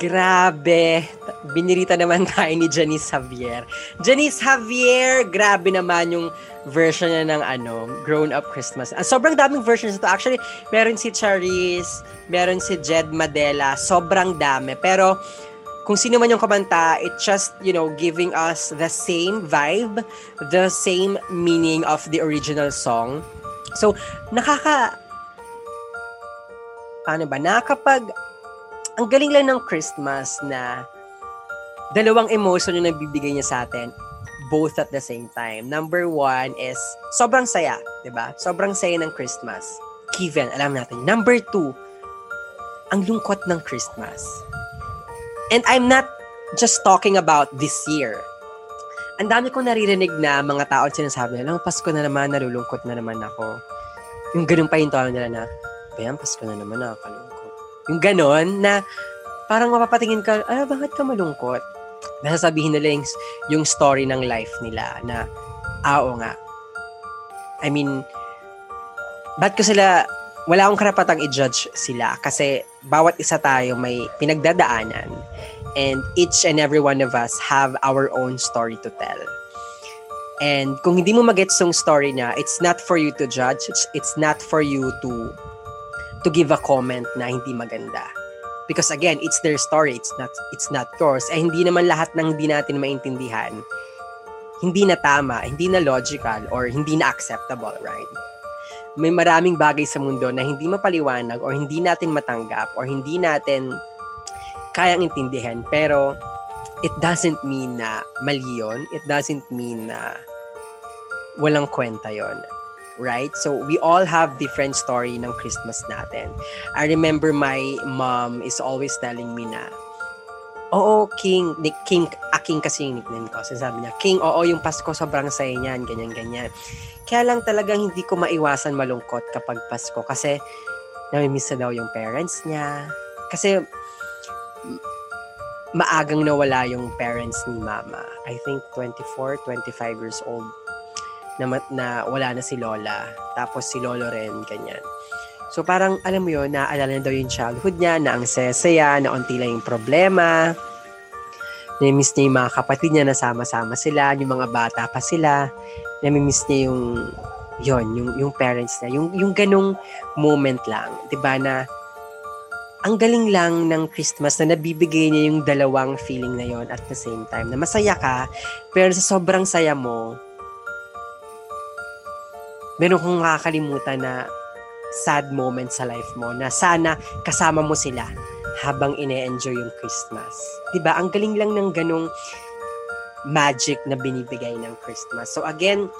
Grabe. Binirita naman tayo ni Janice Javier. Janice Javier, grabe naman yung version niya ng ano, Grown Up Christmas. Ah, sobrang daming versions ito. Actually, meron si Charisse, meron si Jed Madela. Sobrang dami. Pero, kung sino man yung kumanta, it just, you know, giving us the same vibe, the same meaning of the original song. So, nakaka... Paano ba? Nakakapag ang galing lang ng Christmas na dalawang emotion yung nagbibigay niya sa atin both at the same time. Number one is sobrang saya, di ba? Sobrang saya ng Christmas. Given, alam natin. Number two, ang lungkot ng Christmas. And I'm not just talking about this year. Ang dami kong naririnig na mga tao sinasabi nila, Pasko na naman, nalulungkot na naman ako. Yung ganun pa yung tao nila na, Bayan, Pasko na naman, nakakalungkot. Yung ganon na parang mapapatingin ka, ah, bakit ka malungkot? Nasasabihin nila yung, yung story ng life nila na, ah, nga. I mean, ba't ko sila, wala akong karapatang i-judge sila kasi bawat isa tayo may pinagdadaanan and each and every one of us have our own story to tell. And kung hindi mo magets yung story niya, it's not for you to judge. It's, it's not for you to to give a comment na hindi maganda. Because again, it's their story, it's not it's not yours. Eh hindi naman lahat ng hindi natin maintindihan hindi na tama, hindi na logical or hindi na acceptable, right? May maraming bagay sa mundo na hindi mapaliwanag or hindi natin matanggap or hindi natin kayang intindihan pero it doesn't mean na mali yun. It doesn't mean na walang kwenta yon right? So we all have different story ng Christmas natin. I remember my mom is always telling me na, Oo, King, Nick King, aking kasi yung nickname ko. Sinasabi niya, King, oo, yung Pasko sobrang saya niyan, ganyan, ganyan. Kaya lang talagang hindi ko maiwasan malungkot kapag Pasko kasi namimiss na daw yung parents niya. Kasi maagang nawala yung parents ni mama. I think 24, 25 years old na, na wala na si Lola. Tapos si Lolo rin, ganyan. So parang alam mo yun, naaalala na daw yung childhood niya, na ang saya na unti lang yung problema. Namimiss niya yung mga kapatid niya na sama-sama sila, yung mga bata pa sila. Namimiss niya yung yon yung yung parents niya, yung yung ganung moment lang, 'di ba na ang galing lang ng Christmas na nabibigay niya yung dalawang feeling na yon at the same time na masaya ka pero sa sobrang saya mo meron kong makakalimutan na sad moment sa life mo na sana kasama mo sila habang ine-enjoy yung Christmas. 'Di ba? Ang galing lang ng ganong magic na binibigay ng Christmas. So again,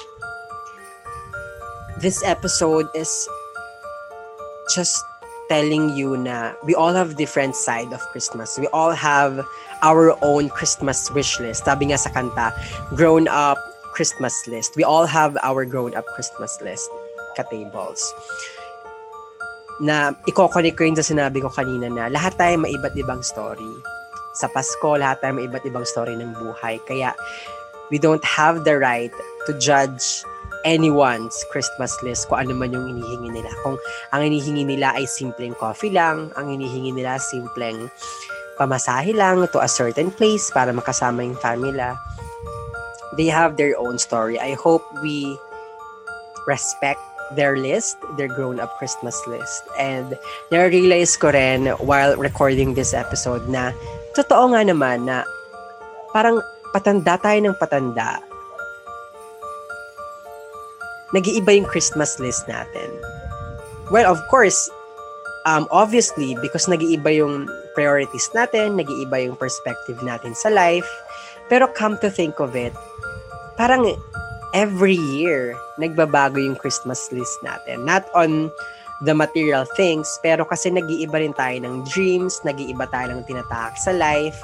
this episode is just telling you na we all have different side of Christmas. We all have our own Christmas wish list. Sabi nga sa kanta, grown up Christmas list. We all have our grown-up Christmas list ka-tables. Na iko-connect ko yun sa sinabi ko kanina na lahat tayo may iba't ibang story. Sa Pasko, lahat tayo may iba't ibang story ng buhay. Kaya we don't have the right to judge anyone's Christmas list kung ano man yung inihingi nila. Kung ang inihingi nila ay simpleng coffee lang, ang inihingi nila simpleng pamasahe lang to a certain place para makasama yung family they have their own story. I hope we respect their list, their grown-up Christmas list. And na-realize ko rin while recording this episode na totoo nga naman na parang patanda tayo ng patanda. Nag-iiba yung Christmas list natin. Well, of course, um, obviously, because nag-iiba yung priorities natin, nag-iiba yung perspective natin sa life. Pero come to think of it, parang every year, nagbabago yung Christmas list natin. Not on the material things, pero kasi nag-iiba rin tayo ng dreams, nag-iiba tayo ng tinatahak sa life.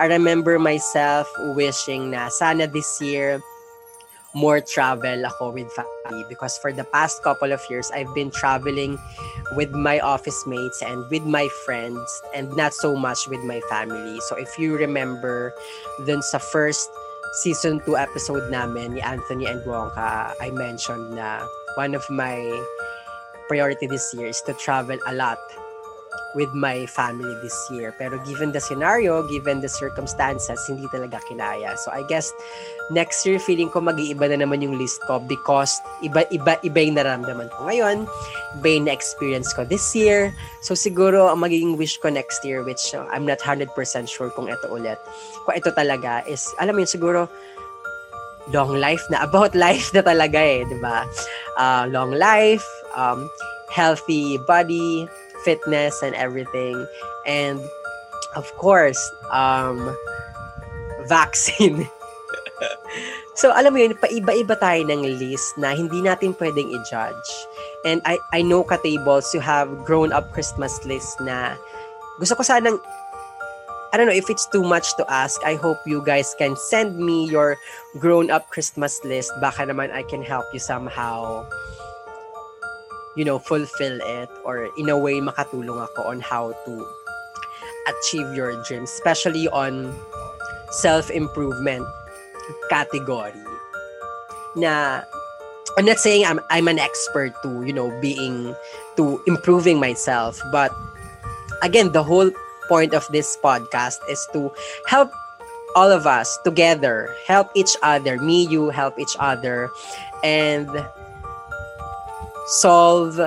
I remember myself wishing na sana this year, more travel ako with family because for the past couple of years, I've been traveling with my office mates and with my friends and not so much with my family. So if you remember, dun sa first season 2 episode namin ni Anthony and Wonka, I mentioned na one of my priority this year is to travel a lot with my family this year. Pero given the scenario, given the circumstances, hindi talaga kinaya. So I guess next year feeling ko mag-iiba na naman yung list ko because iba-iba iba yung naramdaman ko ngayon, iba yung na-experience ko this year. So siguro ang magiging wish ko next year which uh, I'm not 100% sure kung ito ulit. Kung ito talaga is alam mo yun siguro long life na about life na talaga eh, 'di ba? Uh, long life, um, healthy body, fitness and everything. And of course, um, vaccine. so alam mo yun, paiba-iba tayo ng list na hindi natin pwedeng i-judge. And I, I know ka-tables, you have grown-up Christmas list na gusto ko sanang I don't know if it's too much to ask. I hope you guys can send me your grown-up Christmas list. Baka naman I can help you somehow you know, fulfill it or in a way makatulong ako on how to achieve your dreams, especially on self-improvement category. Na I'm not saying I'm I'm an expert to, you know, being to improving myself, but again, the whole point of this podcast is to help all of us together, help each other, me, you, help each other, and solve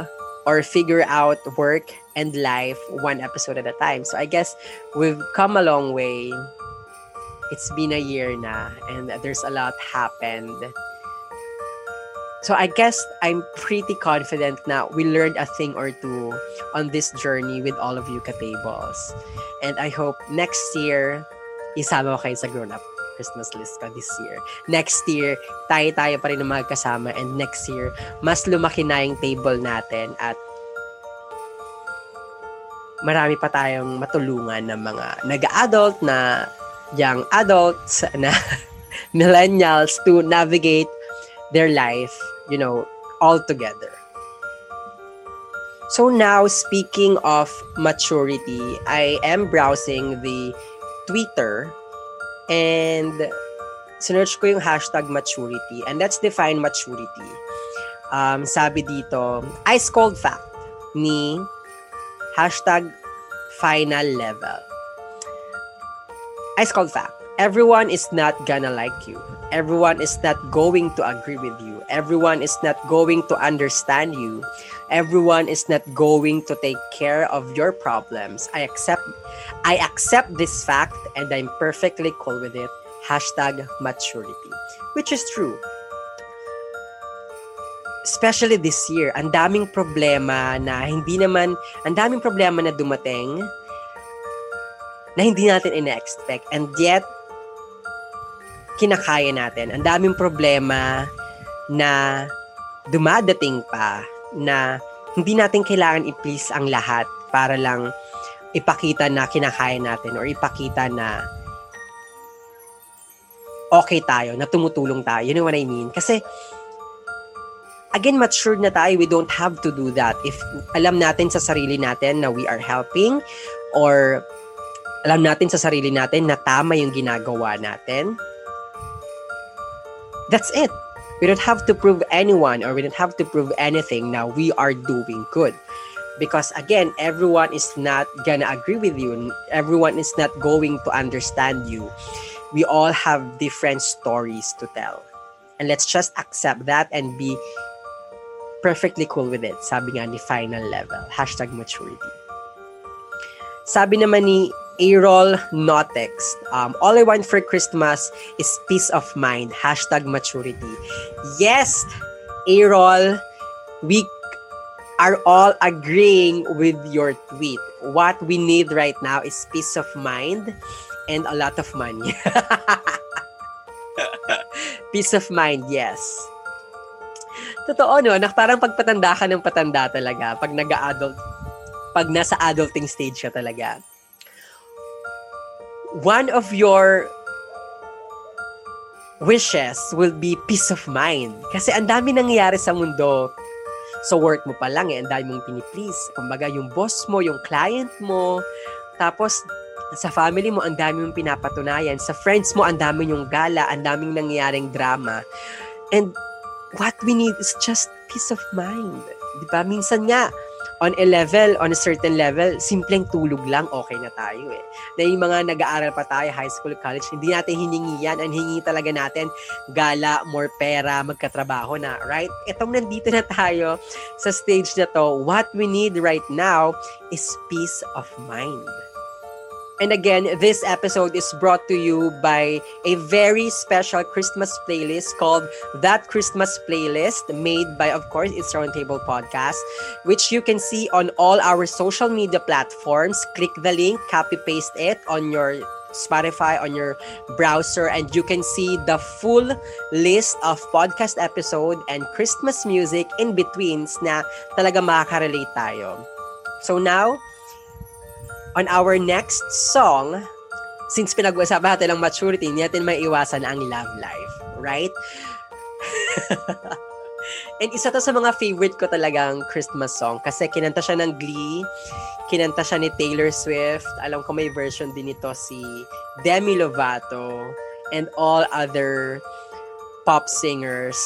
or figure out work and life one episode at a time. So I guess we've come a long way. It's been a year na and there's a lot happened. So I guess I'm pretty confident now we learned a thing or two on this journey with all of you katables. And I hope next year, isama kayo sa grown-up Christmas list ko this year. Next year, tayo-tayo pa rin ng magkasama and next year, mas lumaki na yung table natin at marami pa tayong matulungan ng mga nag-adult na young adults na millennials to navigate their life, you know, all together. So now, speaking of maturity, I am browsing the Twitter And sinerch ko yung hashtag maturity and let's define maturity. Um, sabi dito, ice cold fact ni hashtag final level. Ice cold fact. Everyone is not gonna like you. Everyone is not going to agree with you. Everyone is not going to understand you. Everyone is not going to take care of your problems. I accept I accept this fact and I'm perfectly cool with it. Hashtag maturity. Which is true. Especially this year, ang daming problema na hindi naman, ang daming problema na dumating na hindi natin ina-expect. And yet, kinakaya natin. Ang daming problema na dumadating pa na hindi natin kailangan i-please ang lahat para lang ipakita na kinakaya natin or ipakita na okay tayo, na tumutulong tayo. You know what I mean? Kasi again, matured na tayo. We don't have to do that. If alam natin sa sarili natin na we are helping or alam natin sa sarili natin na tama yung ginagawa natin, That's it. We don't have to prove anyone or we don't have to prove anything now we are doing good. Because again, everyone is not gonna agree with you. Everyone is not going to understand you. We all have different stories to tell. And let's just accept that and be perfectly cool with it. Sabi nga ni final level. Hashtag maturity. Sabi naman ni Erol Notex. Um, all I want for Christmas is peace of mind. Hashtag maturity. Yes, Erol, we are all agreeing with your tweet. What we need right now is peace of mind and a lot of money. peace of mind, yes. Totoo, no? Na parang pagpatanda ka ng patanda talaga. Pag nag-adult, pag nasa adulting stage ka talaga one of your wishes will be peace of mind. Kasi ang dami nangyayari sa mundo. Sa work mo pa lang eh, ang dami mong piniplease. Kumbaga, yung boss mo, yung client mo, tapos sa family mo, ang dami mong pinapatunayan. Sa friends mo, ang dami yung gala, ang daming nangyayaring drama. And what we need is just peace of mind. Di ba? Minsan nga, on a level, on a certain level, simpleng tulog lang, okay na tayo eh. Na yung mga nag-aaral pa tayo, high school, college, hindi natin hiningi yan. Ang hingi talaga natin, gala, more pera, magkatrabaho na, right? Itong nandito na tayo sa stage na to, what we need right now is peace of mind. And again, this episode is brought to you by a very special Christmas playlist called That Christmas Playlist, made by, of course, It's Roundtable Podcast, which you can see on all our social media platforms. Click the link, copy paste it on your Spotify, on your browser, and you can see the full list of podcast episode and Christmas music in betweens na talaga makaka-relate tayo. So now, on our next song, since pinag-uusapan natin ang maturity, hindi natin may iwasan ang love life. Right? And isa to sa mga favorite ko talagang Christmas song kasi kinanta siya ng Glee, kinanta siya ni Taylor Swift, alam ko may version din ito si Demi Lovato, and all other pop singers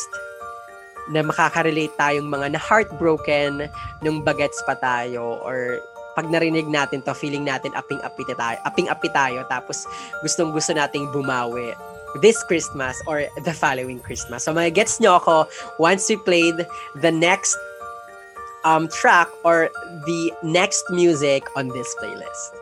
na makaka-relate tayong mga na heartbroken nung bagets pa tayo or pag narinig natin to, feeling natin aping-api tayo, aping-api tayo, tapos gustong-gusto nating bumawi this Christmas or the following Christmas. So, mga gets nyo ako once we played the next um, track or the next music on this playlist.